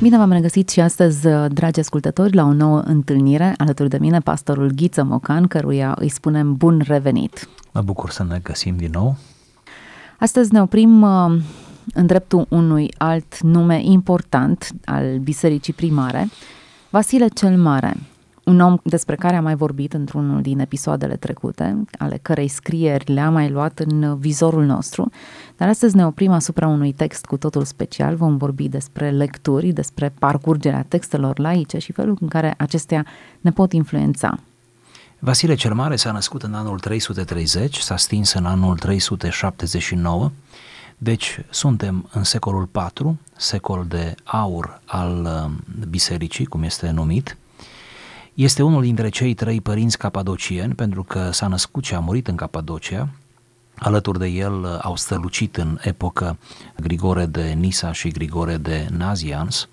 Bine v-am regăsit și astăzi, dragi ascultători, la o nouă întâlnire alături de mine, pastorul Ghiță Mocan, căruia îi spunem bun revenit. Mă bucur să ne găsim din nou. Astăzi ne oprim uh, în dreptul unui alt nume important al Bisericii Primare, Vasile cel Mare, un om despre care am mai vorbit într-unul din episoadele trecute, ale cărei scrieri le-am mai luat în vizorul nostru, dar astăzi ne oprim asupra unui text cu totul special, vom vorbi despre lecturi, despre parcurgerea textelor laice și felul în care acestea ne pot influența. Vasile cel Mare s-a născut în anul 330, s-a stins în anul 379, deci suntem în secolul IV, secol de aur al uh, bisericii, cum este numit, este unul dintre cei trei părinți capadocieni, pentru că s-a născut și a murit în Capadocia. Alături de el uh, au strălucit în epocă Grigore de Nisa și Grigore de Nazians.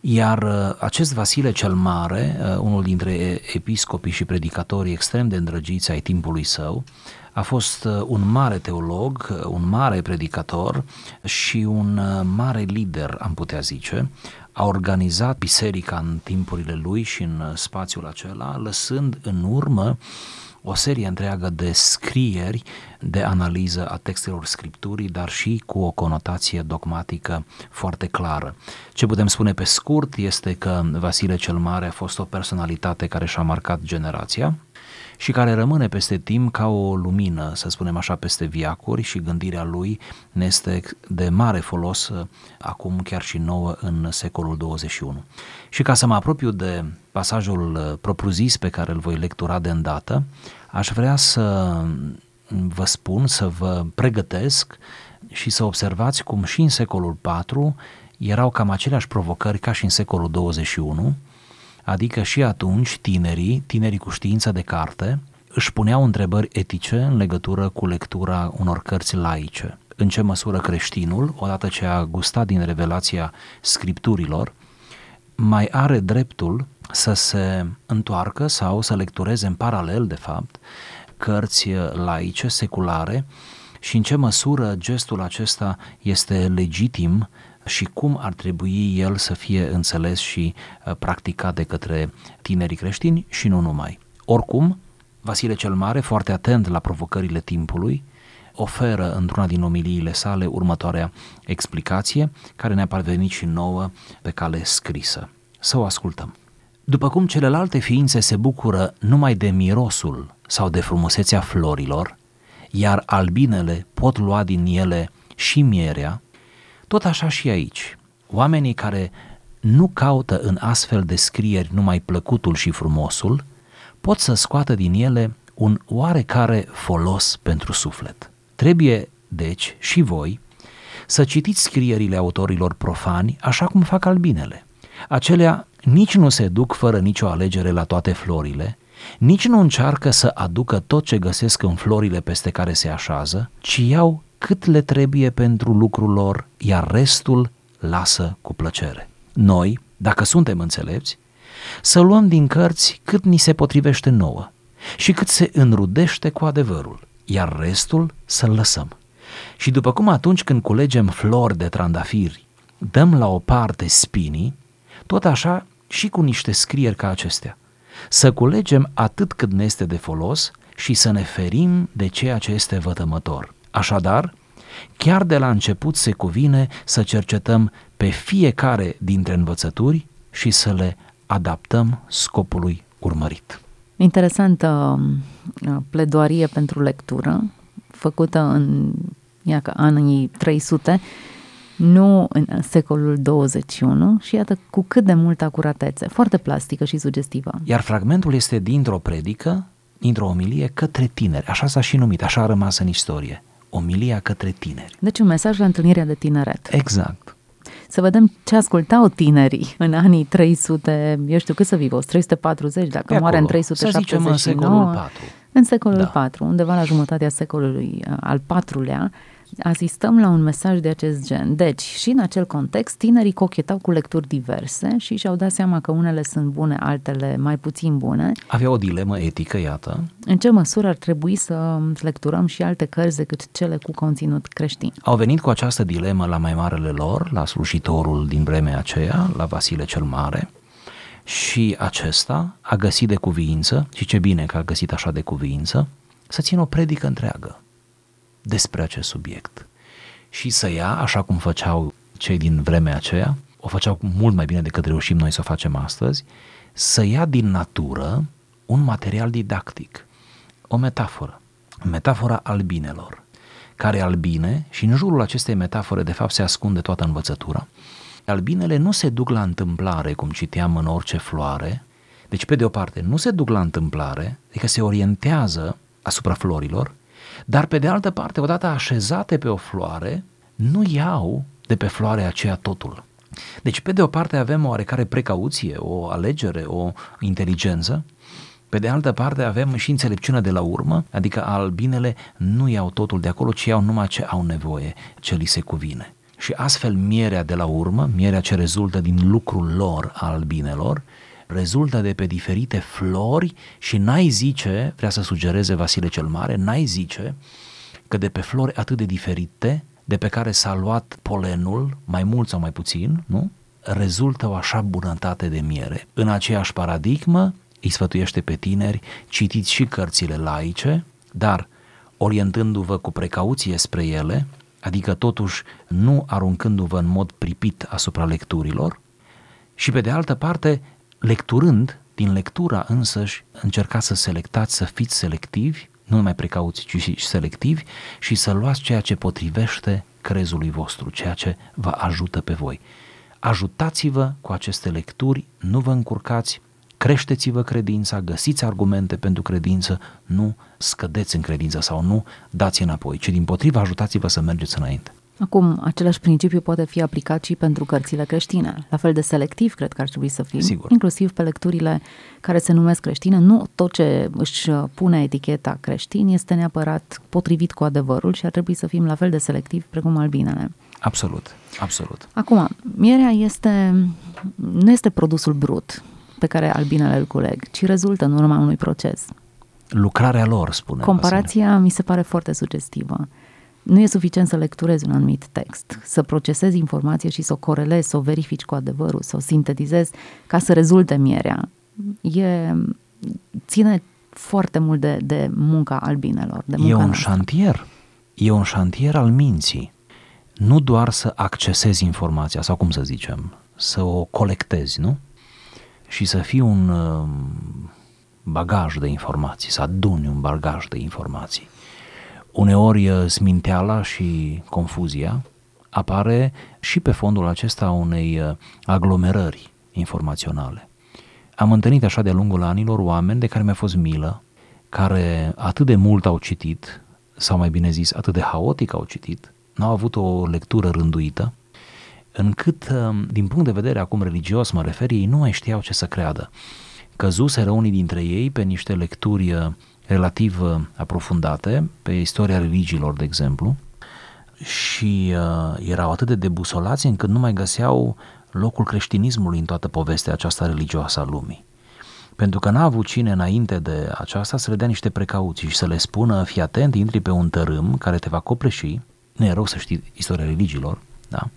Iar uh, acest Vasile cel Mare, uh, unul dintre episcopii și predicatorii extrem de îndrăgiți ai timpului său, a fost un mare teolog, un mare predicator și un mare lider, am putea zice a organizat biserica în timpurile lui și în spațiul acela, lăsând în urmă o serie întreagă de scrieri de analiză a textelor scripturii, dar și cu o conotație dogmatică foarte clară. Ce putem spune pe scurt este că Vasile cel Mare a fost o personalitate care și-a marcat generația, și care rămâne peste timp ca o lumină, să spunem așa, peste viacuri și gândirea lui ne este de mare folos uh, acum chiar și nouă în secolul 21. Și ca să mă apropiu de pasajul uh, propriu-zis pe care îl voi lectura de îndată, aș vrea să vă spun, să vă pregătesc și să observați cum și în secolul 4 erau cam aceleași provocări ca și în secolul 21, Adică și atunci tinerii, tinerii cu știință de carte, își puneau întrebări etice în legătură cu lectura unor cărți laice. În ce măsură creștinul, odată ce a gustat din revelația scripturilor, mai are dreptul să se întoarcă sau să lectureze în paralel, de fapt, cărți laice, seculare și în ce măsură gestul acesta este legitim și cum ar trebui el să fie înțeles și uh, practicat de către tinerii creștini și nu numai. Oricum, Vasile cel Mare, foarte atent la provocările timpului, oferă într-una din omiliile sale următoarea explicație, care ne-a parvenit și nouă pe cale scrisă. Să o ascultăm. După cum celelalte ființe se bucură numai de mirosul sau de frumusețea florilor, iar albinele pot lua din ele și mierea, tot așa și aici. Oamenii care nu caută în astfel de scrieri numai plăcutul și frumosul, pot să scoată din ele un oarecare folos pentru suflet. Trebuie, deci, și voi să citiți scrierile autorilor profani așa cum fac albinele. Acelea nici nu se duc fără nicio alegere la toate florile, nici nu încearcă să aducă tot ce găsesc în florile peste care se așează, ci iau cât le trebuie pentru lucrul lor, iar restul lasă cu plăcere. Noi, dacă suntem înțelepți, să luăm din cărți cât ni se potrivește nouă și cât se înrudește cu adevărul, iar restul să-l lăsăm. Și după cum atunci când culegem flori de trandafiri, dăm la o parte spinii, tot așa și cu niște scrieri ca acestea. Să culegem atât cât ne este de folos și să ne ferim de ceea ce este vătămător. Așadar, chiar de la început se cuvine să cercetăm pe fiecare dintre învățături și să le adaptăm scopului urmărit. Interesantă uh, pledoarie pentru lectură, făcută în iacă, anii 300, nu în secolul 21 și iată cu cât de multă acuratețe, foarte plastică și sugestivă. Iar fragmentul este dintr-o predică, dintr-o omilie către tineri, așa s-a și numit, așa a rămas în istorie omilia către tineri. Deci un mesaj la întâlnirea de tineret. Exact. Să vedem ce ascultau tinerii în anii 300, eu știu cât să vii, 340, dacă moare în 379. Să zicem în secolul 4. În secolul da. 4, undeva la jumătatea secolului uh, al IV-lea, asistăm la un mesaj de acest gen. Deci, și în acel context, tinerii cochetau cu lecturi diverse și și-au dat seama că unele sunt bune, altele mai puțin bune. Avea o dilemă etică, iată. În ce măsură ar trebui să lecturăm și alte cărți decât cele cu conținut creștin? Au venit cu această dilemă la mai marele lor, la slujitorul din vremea aceea, la Vasile cel Mare, și acesta a găsit de cuviință, și ce bine că a găsit așa de cuviință, să țină o predică întreagă despre acest subiect și să ia, așa cum făceau cei din vremea aceea, o făceau mult mai bine decât reușim noi să o facem astăzi, să ia din natură un material didactic, o metaforă, metafora albinelor, care albine și în jurul acestei metafore de fapt se ascunde toată învățătura. Albinele nu se duc la întâmplare, cum citeam în orice floare, deci pe de o parte nu se duc la întâmplare, adică se orientează asupra florilor, dar pe de altă parte, odată așezate pe o floare, nu iau de pe floarea aceea totul. Deci, pe de o parte avem o oarecare precauție, o alegere, o inteligență, pe de altă parte avem și înțelepciunea de la urmă, adică albinele nu iau totul de acolo, ci iau numai ce au nevoie, ce li se cuvine. Și astfel mierea de la urmă, mierea ce rezultă din lucrul lor albinelor, rezultă de pe diferite flori și n-ai zice, vrea să sugereze Vasile cel Mare, n-ai zice că de pe flori atât de diferite, de pe care s-a luat polenul, mai mult sau mai puțin, nu? rezultă o așa bunătate de miere. În aceeași paradigmă îi sfătuiește pe tineri, citiți și cărțile laice, dar orientându-vă cu precauție spre ele, adică totuși nu aruncându-vă în mod pripit asupra lecturilor, și pe de altă parte lecturând, din lectura însăși, încercați să selectați, să fiți selectivi, nu numai precauți, ci și selectivi și să luați ceea ce potrivește crezului vostru, ceea ce vă ajută pe voi. Ajutați-vă cu aceste lecturi, nu vă încurcați, creșteți-vă credința, găsiți argumente pentru credință, nu scădeți în credință sau nu dați înapoi, ci din potriva ajutați-vă să mergeți înainte. Acum, același principiu poate fi aplicat și pentru cărțile creștine. La fel de selectiv, cred că ar trebui să fim, Sigur. inclusiv pe lecturile care se numesc creștine. Nu tot ce își pune eticheta creștin este neapărat potrivit cu adevărul și ar trebui să fim la fel de selectivi precum albinele. Absolut, absolut. Acum, mierea este, nu este produsul brut pe care albinele îl culeg, ci rezultă în urma unui proces. Lucrarea lor, spune. Comparația Vasile. mi se pare foarte sugestivă. Nu e suficient să lecturezi un anumit text, să procesezi informație și să o corelezi, să o verifici cu adevărul, să o sintetizezi ca să rezulte mierea. E, ține foarte mult de, de munca albinelor. De munca e un noastră. șantier. E un șantier al minții. Nu doar să accesezi informația, sau cum să zicem, să o colectezi, nu? Și să fii un um, bagaj de informații, să aduni un bagaj de informații Uneori uh, sminteala și confuzia apare și pe fondul acesta unei uh, aglomerări informaționale. Am întâlnit așa de-a lungul anilor oameni de care mi-a fost milă, care atât de mult au citit, sau mai bine zis, atât de haotic au citit, n-au avut o lectură rânduită, încât, uh, din punct de vedere acum religios mă refer, ei nu mai știau ce să creadă. Căzuseră unii dintre ei pe niște lecturi relativ uh, aprofundate pe istoria religiilor, de exemplu, și uh, erau atât de debusolați încât nu mai găseau locul creștinismului în toată povestea aceasta religioasă a lumii. Pentru că n-a avut cine înainte de aceasta să le dea niște precauții și să le spună, fii atent, intri pe un tărâm care te va copleși, nu e rău să știi istoria religiilor, da?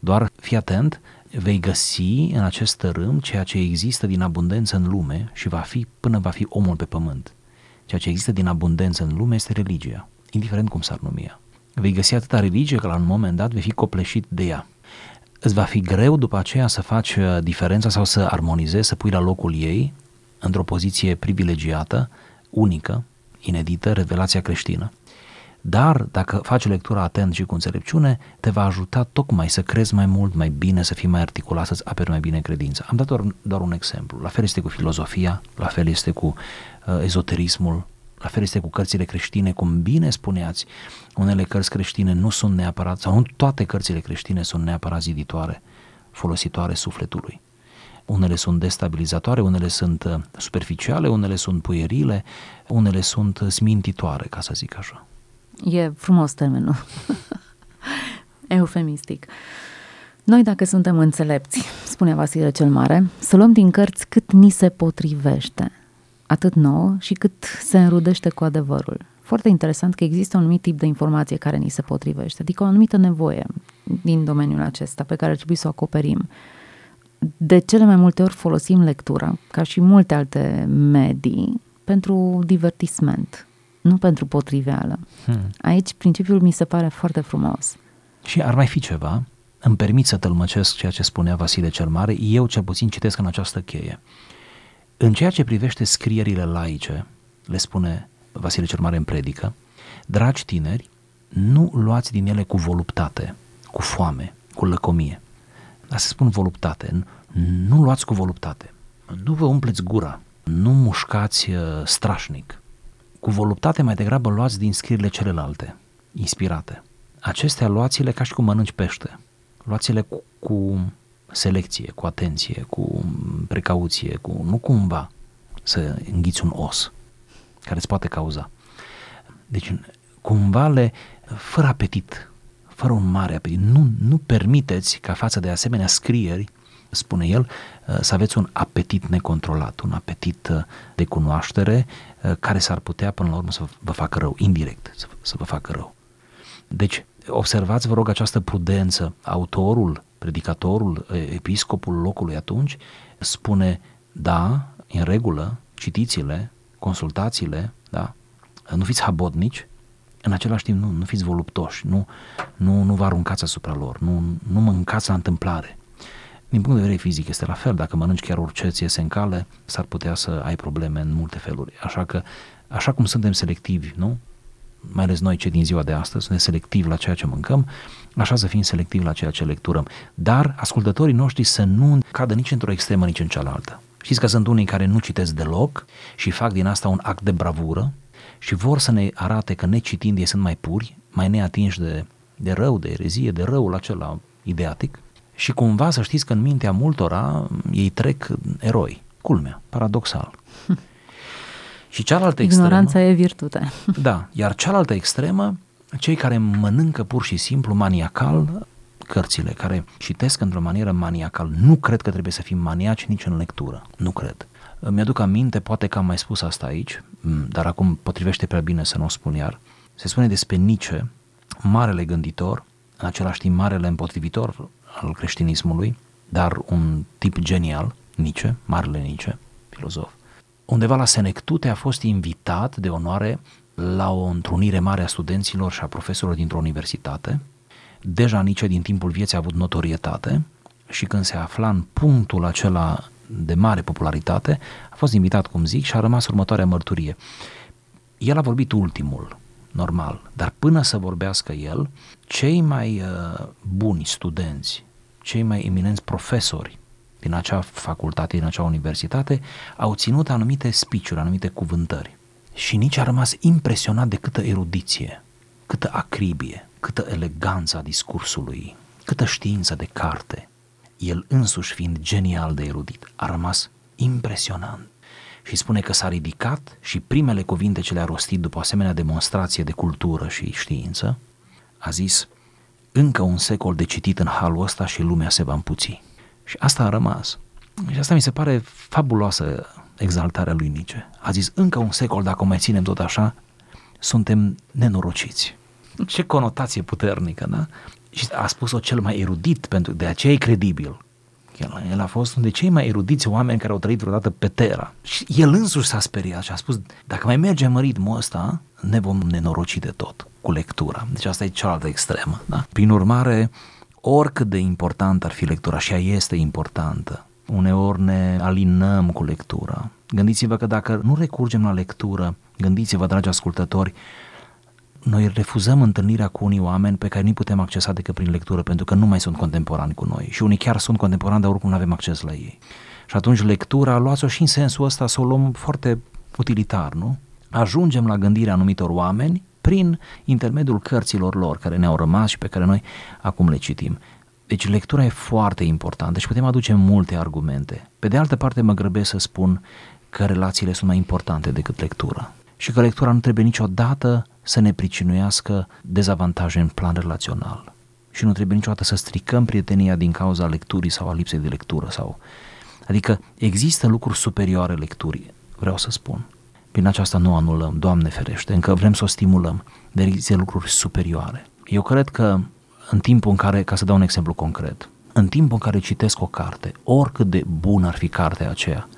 doar fii atent, vei găsi în acest tărâm ceea ce există din abundență în lume și va fi până va fi omul pe pământ. Ceea ce există din abundență în lume este religia, indiferent cum s-ar numi ea. Vei găsi atâta religie că la un moment dat vei fi copleșit de ea. Îți va fi greu după aceea să faci uh, diferența sau să armonizezi, să pui la locul ei, într-o poziție privilegiată, unică, inedită, revelația creștină. Dar dacă faci lectura atent și cu înțelepciune, te va ajuta tocmai să crezi mai mult, mai bine, să fii mai articulat, să-ți aperi mai bine credința. Am dat doar, doar un exemplu. La fel este cu filozofia, la fel este cu uh, ezoterismul, la fel este cu cărțile creștine, cum bine spuneați, unele cărți creștine nu sunt neapărat, sau nu toate cărțile creștine sunt neapărat ziditoare, folositoare sufletului. Unele sunt destabilizatoare, unele sunt uh, superficiale, unele sunt puierile, unele sunt smintitoare, ca să zic așa. E frumos termenul. Eufemistic. Noi, dacă suntem înțelepți, spune Vasile cel Mare, să luăm din cărți cât ni se potrivește, atât nouă și cât se înrudește cu adevărul. Foarte interesant că există un anumit tip de informație care ni se potrivește, adică o anumită nevoie din domeniul acesta pe care ar trebui să o acoperim. De cele mai multe ori folosim lectura, ca și multe alte medii, pentru divertisment, nu pentru potriveală. Hmm. Aici principiul mi se pare foarte frumos. Și ar mai fi ceva, îmi permit să tălmăcesc ceea ce spunea Vasile cel Mare, eu cel puțin citesc în această cheie. În ceea ce privește scrierile laice, le spune Vasile cel Mare în predică, dragi tineri, nu luați din ele cu voluptate, cu foame, cu lăcomie. Dar se spun voluptate, nu luați cu voluptate. Nu vă umpleți gura, nu mușcați uh, strașnic. Cu voluptate mai degrabă luați din scrierile celelalte, inspirate. Acestea luați-le ca și cum mănânci pește. Luați-le cu, cu selecție, cu atenție, cu precauție, cu nu cumva să înghiți un os care îți poate cauza. Deci cumva le, fără apetit, fără un mare apetit, nu, nu permiteți ca față de asemenea scrieri, spune el, să aveți un apetit necontrolat, un apetit uh, de cunoaștere uh, care s-ar putea până la urmă să vă facă rău, indirect să, să vă facă rău. Deci, observați, vă rog, această prudență. Autorul, predicatorul, episcopul locului atunci spune, da, în regulă, citiți-le, consultați-le, da, nu fiți habotnici, în același timp nu, nu fiți voluptoși, nu, nu, nu vă aruncați asupra lor, nu, nu mâncați la întâmplare. Din punct de vedere fizic este la fel, dacă mănânci chiar orice ți iese în cale, s-ar putea să ai probleme în multe feluri. Așa că, așa cum suntem selectivi, nu? Mai ales noi cei din ziua de astăzi, suntem selectivi la ceea ce mâncăm, așa să fim selectivi la ceea ce lecturăm. Dar ascultătorii noștri să nu cadă nici într-o extremă, nici în cealaltă. Știți că sunt unii care nu citesc deloc și fac din asta un act de bravură și vor să ne arate că necitind ei sunt mai puri, mai neatinși de, de rău, de erezie, de răul acela ideatic și cumva să știți că în mintea multora ei trec eroi. Culmea, paradoxal. Și cealaltă Ignoranța extremă, e virtute. Da, iar cealaltă extremă, cei care mănâncă pur și simplu maniacal cărțile, care citesc într-o manieră maniacal. Nu cred că trebuie să fim maniaci nici în lectură. Nu cred. Mi-aduc aminte, poate că am mai spus asta aici, dar acum potrivește prea bine să nu o spun iar. Se spune despre Nietzsche, marele gânditor, în același timp marele împotrivitor al creștinismului, dar un tip genial, Nietzsche, marele Nietzsche, filozof undeva la Senectute a fost invitat de onoare la o întrunire mare a studenților și a profesorilor dintr-o universitate. Deja nici din timpul vieții a avut notorietate și când se afla în punctul acela de mare popularitate, a fost invitat, cum zic, și a rămas următoarea mărturie. El a vorbit ultimul, normal, dar până să vorbească el, cei mai uh, buni studenți, cei mai eminenți profesori din acea facultate, din acea universitate, au ținut anumite spiciuri, anumite cuvântări. Și nici a rămas impresionat de câtă erudiție, câtă acribie, câtă eleganță a discursului, câtă știință de carte. El însuși fiind genial de erudit, a rămas impresionant. Și spune că s-a ridicat și primele cuvinte ce le-a rostit după o asemenea demonstrație de cultură și știință, a zis, încă un secol de citit în halul ăsta și lumea se va împuți. Și asta a rămas. Și asta mi se pare fabuloasă exaltarea lui Nice. A zis, încă un secol, dacă o mai ținem tot așa, suntem nenorociți. Ce conotație puternică, da? Și a spus-o cel mai erudit, pentru de aceea e credibil. El, el a fost unul de cei mai erudiți oameni care au trăit vreodată pe Terra. Și el însuși s-a speriat și a spus, dacă mai mergem în ritmul ăsta, ne vom nenoroci de tot cu lectura. Deci asta e cealaltă extremă. Da? Prin urmare, oricât de important ar fi lectura, și ea este importantă, uneori ne alinăm cu lectura. Gândiți-vă că dacă nu recurgem la lectură, gândiți-vă, dragi ascultători, noi refuzăm întâlnirea cu unii oameni pe care nu putem accesa decât prin lectură, pentru că nu mai sunt contemporani cu noi. Și unii chiar sunt contemporani, dar oricum nu avem acces la ei. Și atunci lectura, luați-o și în sensul ăsta să o luăm foarte utilitar, nu? Ajungem la gândirea anumitor oameni prin intermediul cărților lor care ne-au rămas și pe care noi acum le citim. Deci lectura e foarte importantă și putem aduce multe argumente. Pe de altă parte mă grăbesc să spun că relațiile sunt mai importante decât lectura și că lectura nu trebuie niciodată să ne pricinuiască dezavantaje în plan relațional. Și nu trebuie niciodată să stricăm prietenia din cauza lecturii sau a lipsei de lectură. sau Adică există lucruri superioare lecturii, vreau să spun. Prin aceasta nu anulăm, Doamne ferește, încă vrem să o stimulăm, dar există lucruri superioare. Eu cred că în timpul în care, ca să dau un exemplu concret, în timpul în care citesc o carte, oricât de bună ar fi cartea aceea,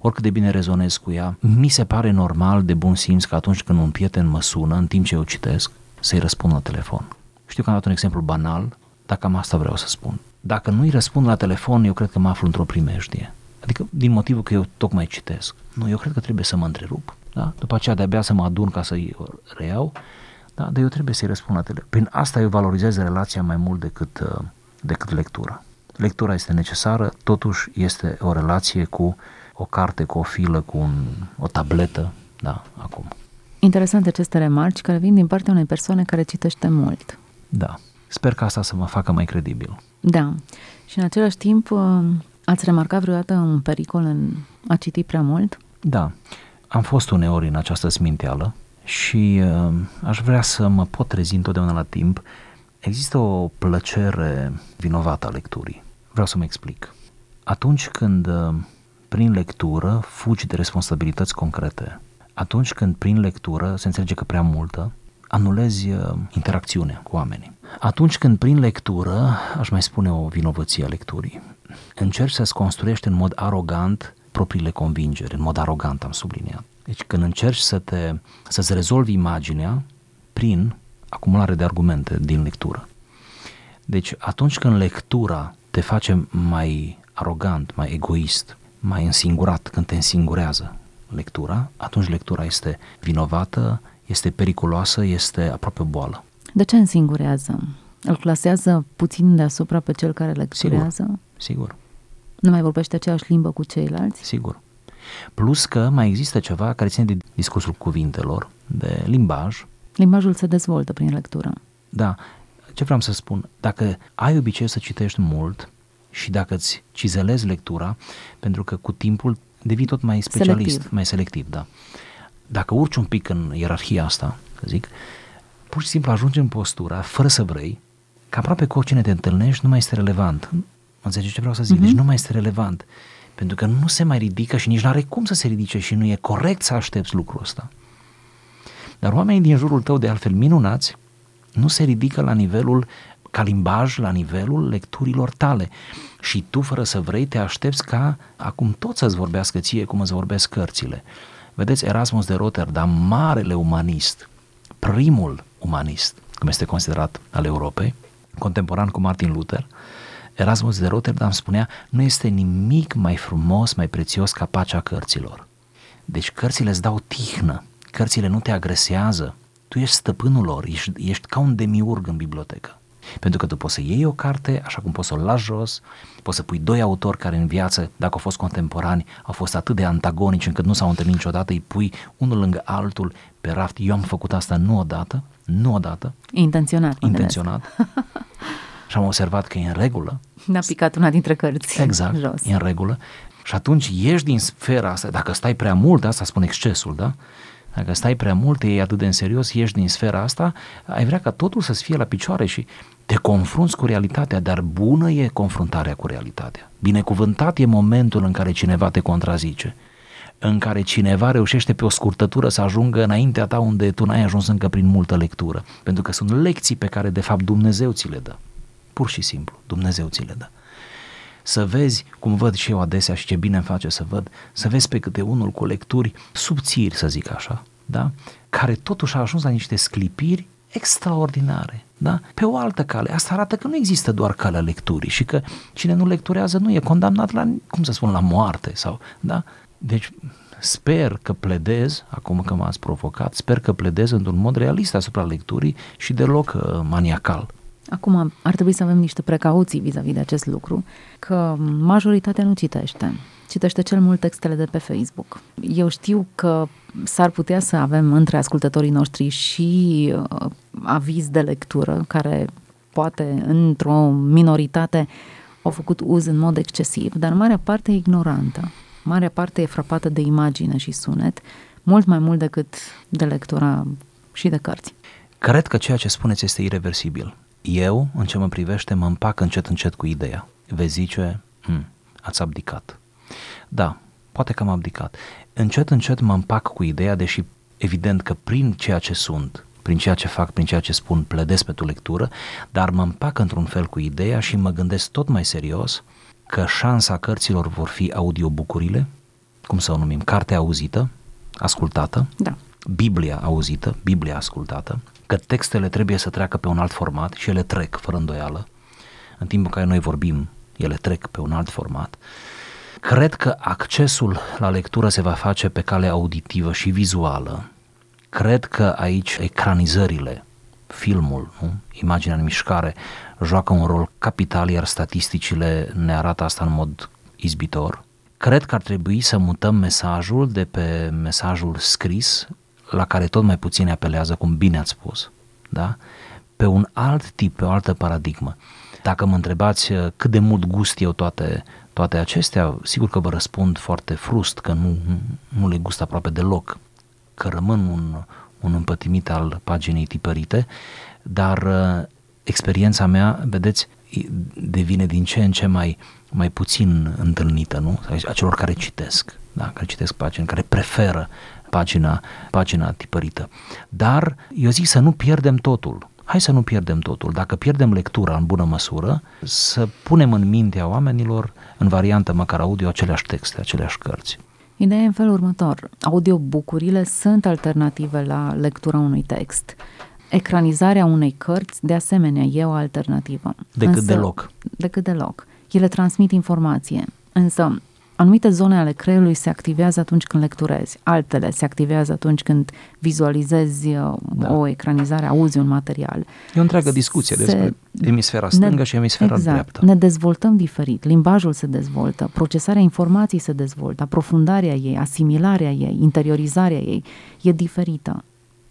oricât de bine rezonez cu ea, mi se pare normal de bun simț că atunci când un prieten mă sună, în timp ce eu citesc, să-i răspund la telefon. Știu că am dat un exemplu banal, dar cam asta vreau să spun. Dacă nu-i răspund la telefon, eu cred că mă aflu într-o primejdie. Adică din motivul că eu tocmai citesc. Nu, eu cred că trebuie să mă întrerup. Da? După aceea de-abia să mă adun ca să-i reiau. Da? Dar eu trebuie să-i răspund la telefon. Prin asta eu valorizez relația mai mult decât, uh, decât lectura. Lectura este necesară, totuși este o relație cu o carte, cu o filă, cu un, o tabletă, da, acum. Interesant aceste remarci care vin din partea unei persoane care citește mult. Da. Sper că asta să mă facă mai credibil. Da. Și în același timp, uh, ați remarcat vreodată un pericol în a citi prea mult? Da. Am fost uneori în această sminteală și uh, aș vrea să mă pot trezi întotdeauna la timp. Există o plăcere vinovată a lecturii. Vreau să mă explic. Atunci când uh, prin lectură fugi de responsabilități concrete, atunci când prin lectură se înțelege că prea multă, anulezi uh, interacțiunea cu oamenii. Atunci când prin lectură, aș mai spune o vinovăție a lecturii, încerci să-ți construiești în mod arogant propriile convingeri, în mod arogant am subliniat. Deci când încerci să te, să-ți rezolvi imaginea prin acumulare de argumente din lectură. Deci atunci când lectura te face mai arogant, mai egoist, mai însingurat, când te însingurează lectura, atunci lectura este vinovată, este periculoasă, este aproape o boală. De ce însingurează? Îl clasează puțin deasupra pe cel care lecturează? Sigur, sigur. Nu mai vorbește aceeași limbă cu ceilalți? Sigur. Plus că mai există ceva care ține de discursul cuvintelor, de limbaj. Limbajul se dezvoltă prin lectură. Da. Ce vreau să spun? Dacă ai obicei să citești mult și dacă îți cizelezi lectura, pentru că cu timpul devii tot mai specialist, selectiv. mai selectiv, da. Dacă urci un pic în ierarhia asta, să zic, pur și simplu ajungi în postura, fără să vrei, că aproape cu oricine te întâlnești nu mai este relevant. Înțelegi ce vreau să zic? Uh-huh. Deci nu mai este relevant. Pentru că nu se mai ridică și nici nu are cum să se ridice și nu e corect să aștepți lucrul ăsta. Dar oamenii din jurul tău, de altfel minunați, nu se ridică la nivelul ca limbaj, la nivelul lecturilor tale. Și tu, fără să vrei, te aștepți ca acum tot să-ți vorbească ție cum îți vorbesc cărțile. Vedeți, Erasmus de Rotterdam, marele umanist, primul umanist, cum este considerat al Europei, contemporan cu Martin Luther, Erasmus de Rotterdam spunea, nu este nimic mai frumos, mai prețios ca pacea cărților. Deci cărțile îți dau tihnă, cărțile nu te agresează, tu ești stăpânul lor, ești, ești ca un demiurg în bibliotecă. Pentru că tu poți să iei o carte, așa cum poți să o lași jos, poți să pui doi autori care în viață, dacă au fost contemporani, au fost atât de antagonici încât nu s-au întâlnit niciodată, îi pui unul lângă altul pe raft. Eu am făcut asta nu odată, nu odată. Intenționat. Intenționat. și am observat că e în regulă. Ne-a picat una dintre cărți Exact, jos. e în regulă. Și atunci ieși din sfera asta, dacă stai prea mult, asta spun excesul, da? Dacă stai prea mult, e atât de în serios, ieși din sfera asta, ai vrea ca totul să-ți fie la picioare și te confrunți cu realitatea, dar bună e confruntarea cu realitatea. Binecuvântat e momentul în care cineva te contrazice, în care cineva reușește pe o scurtătură să ajungă înaintea ta unde tu n-ai ajuns încă prin multă lectură, pentru că sunt lecții pe care de fapt Dumnezeu ți le dă. Pur și simplu, Dumnezeu ți le dă. Să vezi, cum văd și eu adesea și ce bine îmi face să văd, să vezi pe câte unul cu lecturi subțiri, să zic așa, da? care totuși a ajuns la niște sclipiri extraordinare, da? Pe o altă cale. Asta arată că nu există doar calea lecturii și că cine nu lecturează nu e condamnat la, cum să spun, la moarte sau, da? Deci sper că pledez, acum că m-ați provocat, sper că pledez într-un mod realist asupra lecturii și deloc uh, maniacal. Acum ar trebui să avem niște precauții vis-a-vis de acest lucru, că majoritatea nu citește. Citește cel mult textele de pe Facebook. Eu știu că s-ar putea să avem între ascultătorii noștri și uh, aviz de lectură, care poate într-o minoritate au făcut uz în mod excesiv, dar marea parte e ignorantă. Marea parte e frapată de imagine și sunet, mult mai mult decât de lectura și de cărți. Cred că ceea ce spuneți este irreversibil. Eu, în ce mă privește, mă împac încet încet cu ideea. Vezi zice, hm, ați abdicat. Da, poate că am abdicat. Încet, încet mă împac cu ideea, deși evident că prin ceea ce sunt, prin ceea ce fac, prin ceea ce spun, pledez pentru lectură, dar mă împac într-un fel cu ideea și mă gândesc tot mai serios că șansa cărților vor fi audiobucurile, cum să o numim, carte auzită, ascultată, da. Biblia auzită, Biblia ascultată, că textele trebuie să treacă pe un alt format și ele trec, fără îndoială. În timpul în care noi vorbim, ele trec pe un alt format. Cred că accesul la lectură se va face pe cale auditivă și vizuală. Cred că aici ecranizările, filmul, nu? imaginea în mișcare, joacă un rol capital, iar statisticile ne arată asta în mod izbitor. Cred că ar trebui să mutăm mesajul de pe mesajul scris, la care tot mai puțin apelează, cum bine ați spus, da? pe un alt tip, pe o altă paradigmă. Dacă mă întrebați uh, cât de mult gust eu toate, toate acestea, sigur că vă răspund foarte frust, că nu, nu le gust aproape deloc, că rămân un, un împătimit al paginii tipărite, dar uh, experiența mea, vedeți, devine din ce în ce mai, mai puțin întâlnită, nu? A celor care citesc, da? care citesc pagini, care preferă pagina, pagina tipărită. Dar eu zic să nu pierdem totul. Hai să nu pierdem totul. Dacă pierdem lectura în bună măsură, să punem în mintea oamenilor, în variantă măcar audio, aceleași texte, aceleași cărți. Ideea e în felul următor. Audiobucurile sunt alternative la lectura unui text. Ecranizarea unei cărți, de asemenea, e o alternativă. Decât Însă, deloc. Decât deloc. Ele transmit informație. Însă, anumite zone ale creierului se activează atunci când lecturezi, altele se activează atunci când vizualizezi uh, da. o ecranizare, auzi un material. E o întreagă discuție se, despre emisfera stângă ne, și emisfera exact, dreaptă. Ne dezvoltăm diferit, limbajul se dezvoltă, procesarea informației se dezvoltă, aprofundarea ei, asimilarea ei, interiorizarea ei e diferită.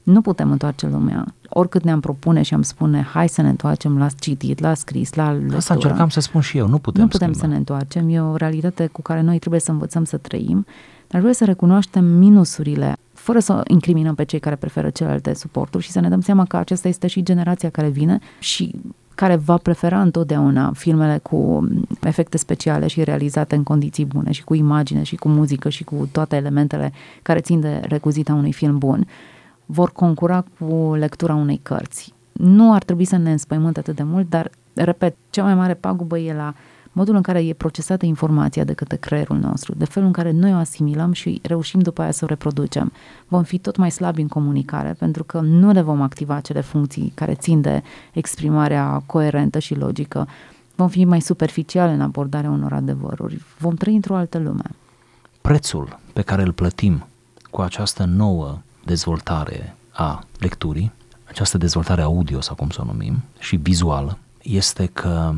Nu putem întoarce lumea. Oricât ne-am propune și am spune, hai să ne întoarcem la citit, la scris, la lectură. Asta încercam să spun și eu, nu putem Nu putem schimba. să ne întoarcem, e o realitate cu care noi trebuie să învățăm să trăim, dar trebuie să recunoaștem minusurile, fără să incriminăm pe cei care preferă celelalte suporturi și să ne dăm seama că aceasta este și generația care vine și care va prefera întotdeauna filmele cu efecte speciale și realizate în condiții bune și cu imagine și cu muzică și cu toate elementele care țin de recuzita unui film bun vor concura cu lectura unei cărți. Nu ar trebui să ne înspăimânte atât de mult, dar, repet, cea mai mare pagubă e la modul în care e procesată informația de către creierul nostru, de felul în care noi o asimilăm și reușim după aia să o reproducem. Vom fi tot mai slabi în comunicare pentru că nu le vom activa acele funcții care țin de exprimarea coerentă și logică. Vom fi mai superficiale în abordarea unor adevăruri. Vom trăi într-o altă lume. Prețul pe care îl plătim cu această nouă dezvoltare a lecturii, această dezvoltare audio sau cum să o numim, și vizuală, este că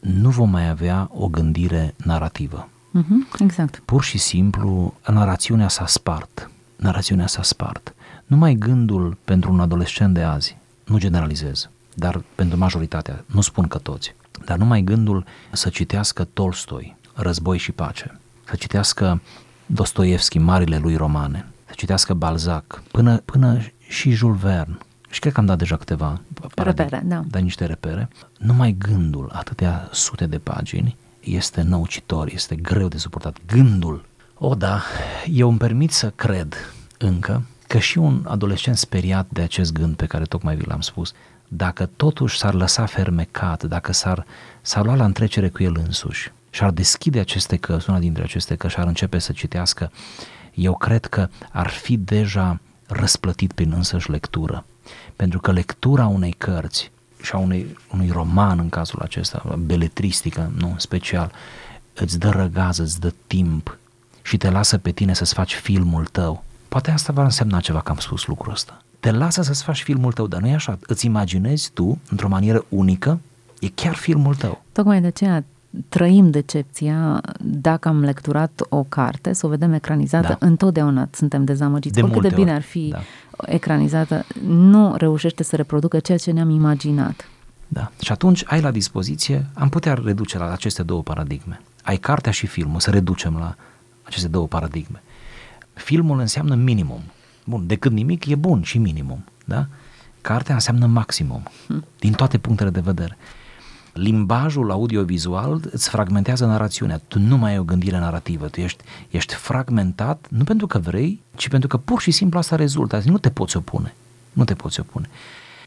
nu vom mai avea o gândire narrativă. Mm-hmm, exact. Pur și simplu, narațiunea s-a spart. Narațiunea s-a spart. Numai gândul pentru un adolescent de azi, nu generalizez, dar pentru majoritatea, nu spun că toți, dar numai gândul să citească Tolstoi, Război și pace, să citească Dostoevski, marile lui romane, să citească Balzac, până, până și Jules Verne. Și cred că am dat deja câteva repere, da. da. niște repere. Numai gândul, atâtea sute de pagini, este năucitor, este greu de suportat. Gândul. O, da, eu îmi permit să cred încă că și un adolescent speriat de acest gând pe care tocmai vi l-am spus, dacă totuși s-ar lăsa fermecat, dacă s-ar, s-ar lua la întrecere cu el însuși și ar deschide aceste cărți, una dintre aceste cărți și ar începe să citească eu cred că ar fi deja răsplătit prin însăși lectură. Pentru că lectura unei cărți și a unei, unui roman în cazul acesta, beletristică, nu, special, îți dă răgază, îți dă timp și te lasă pe tine să-ți faci filmul tău. Poate asta va însemna ceva că am spus lucrul ăsta. Te lasă să-ți faci filmul tău, dar nu e așa. Îți imaginezi tu, într-o manieră unică, e chiar filmul tău. Tocmai de aceea trăim decepția dacă am lecturat o carte, să o vedem ecranizată, da. întotdeauna suntem dezamăgiți. De Oricât de bine ori. ar fi da. ecranizată, nu reușește să reproducă ceea ce ne-am imaginat. Da. Și atunci ai la dispoziție, am putea reduce la aceste două paradigme. Ai cartea și filmul, să reducem la aceste două paradigme. Filmul înseamnă minimum Bun, decât nimic e bun și minimum, da? Cartea înseamnă maximum, din toate punctele de vedere. Limbajul audiovizual îți fragmentează narațiunea. Tu nu mai ai o gândire narrativă, tu ești, ești fragmentat, nu pentru că vrei, ci pentru că pur și simplu asta rezultă. Nu te poți opune. Nu te poți opune.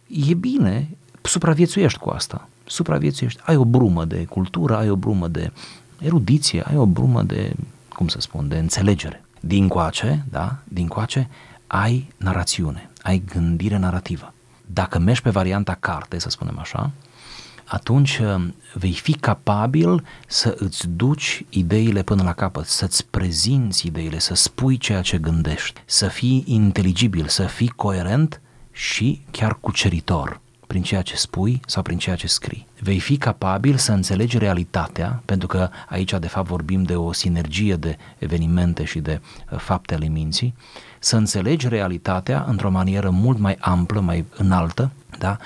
E bine, supraviețuiești cu asta. Supraviețuiești. Ai o brumă de cultură, ai o brumă de erudiție, ai o brumă de, cum să spun, de înțelegere. Din coace, da, din coace, ai narațiune, ai gândire narrativă. Dacă mergi pe varianta carte, să spunem așa, atunci uh, vei fi capabil să îți duci ideile până la capăt, să-ți prezinți ideile, să spui ceea ce gândești, să fii inteligibil, să fii coerent și chiar cuceritor prin ceea ce spui sau prin ceea ce scrii. Vei fi capabil să înțelegi realitatea, pentru că aici de fapt vorbim de o sinergie de evenimente și de uh, fapte ale minții, să înțelegi realitatea într-o manieră mult mai amplă, mai înaltă, da?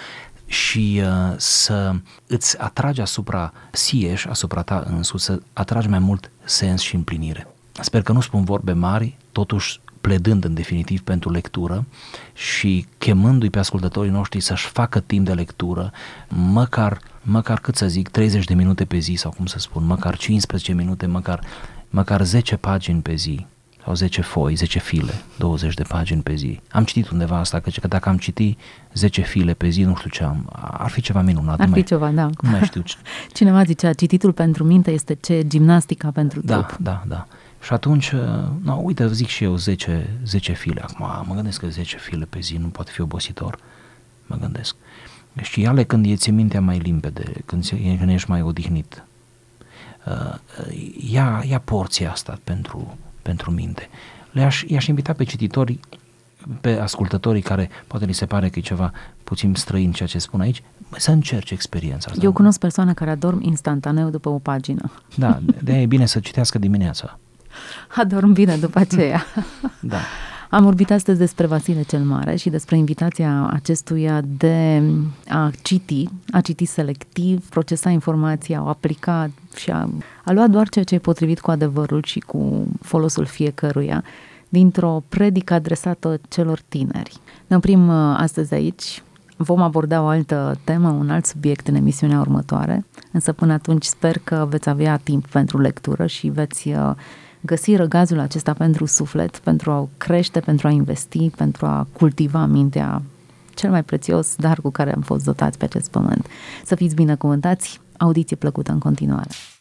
Și uh, să îți atragi asupra sieși, asupra ta însuți, să atragi mai mult sens și împlinire. Sper că nu spun vorbe mari, totuși pledând în definitiv pentru lectură și chemându-i pe ascultătorii noștri să-și facă timp de lectură, măcar, măcar cât să zic, 30 de minute pe zi sau cum să spun, măcar 15 minute, măcar, măcar 10 pagini pe zi sau 10 foi, 10 file, 20 de pagini pe zi. Am citit undeva asta, că, că dacă am citit 10 file pe zi, nu știu ce am, ar fi ceva minunat. Ar fi mai, ceva, da. Nu mai știu ce. Cineva zicea, cititul pentru minte este ce gimnastica pentru da, trup. Da, da, Și atunci, no, uite, zic și eu 10, 10 file. Acum, mă gândesc că 10 file pe zi nu poate fi obositor. Mă gândesc. Și ia când e ți mintea mai limpede, când, când ești mai odihnit. Uh, ia, ia porția asta pentru, pentru minte. Le-aș, i-aș invita pe cititorii, pe ascultătorii care poate li se pare că e ceva puțin străin ceea ce spun aici, să încerce experiența asta. Eu cunosc persoane care adorm instantaneu după o pagină. Da, de e bine să citească dimineața. Adorm bine după aceea. da. Am vorbit astăzi despre Vasile cel Mare și despre invitația acestuia de a citi, a citi selectiv, procesa informația, a aplica și a, a lua doar ceea ce e potrivit cu adevărul și cu folosul fiecăruia dintr-o predică adresată celor tineri. Ne oprim uh, astăzi aici. Vom aborda o altă temă, un alt subiect în emisiunea următoare, însă până atunci sper că veți avea timp pentru lectură și veți uh, găsi răgazul acesta pentru suflet, pentru a crește, pentru a investi, pentru a cultiva mintea, cel mai prețios dar cu care am fost dotați pe acest pământ. Să fiți binecuvântați, audiție plăcută în continuare.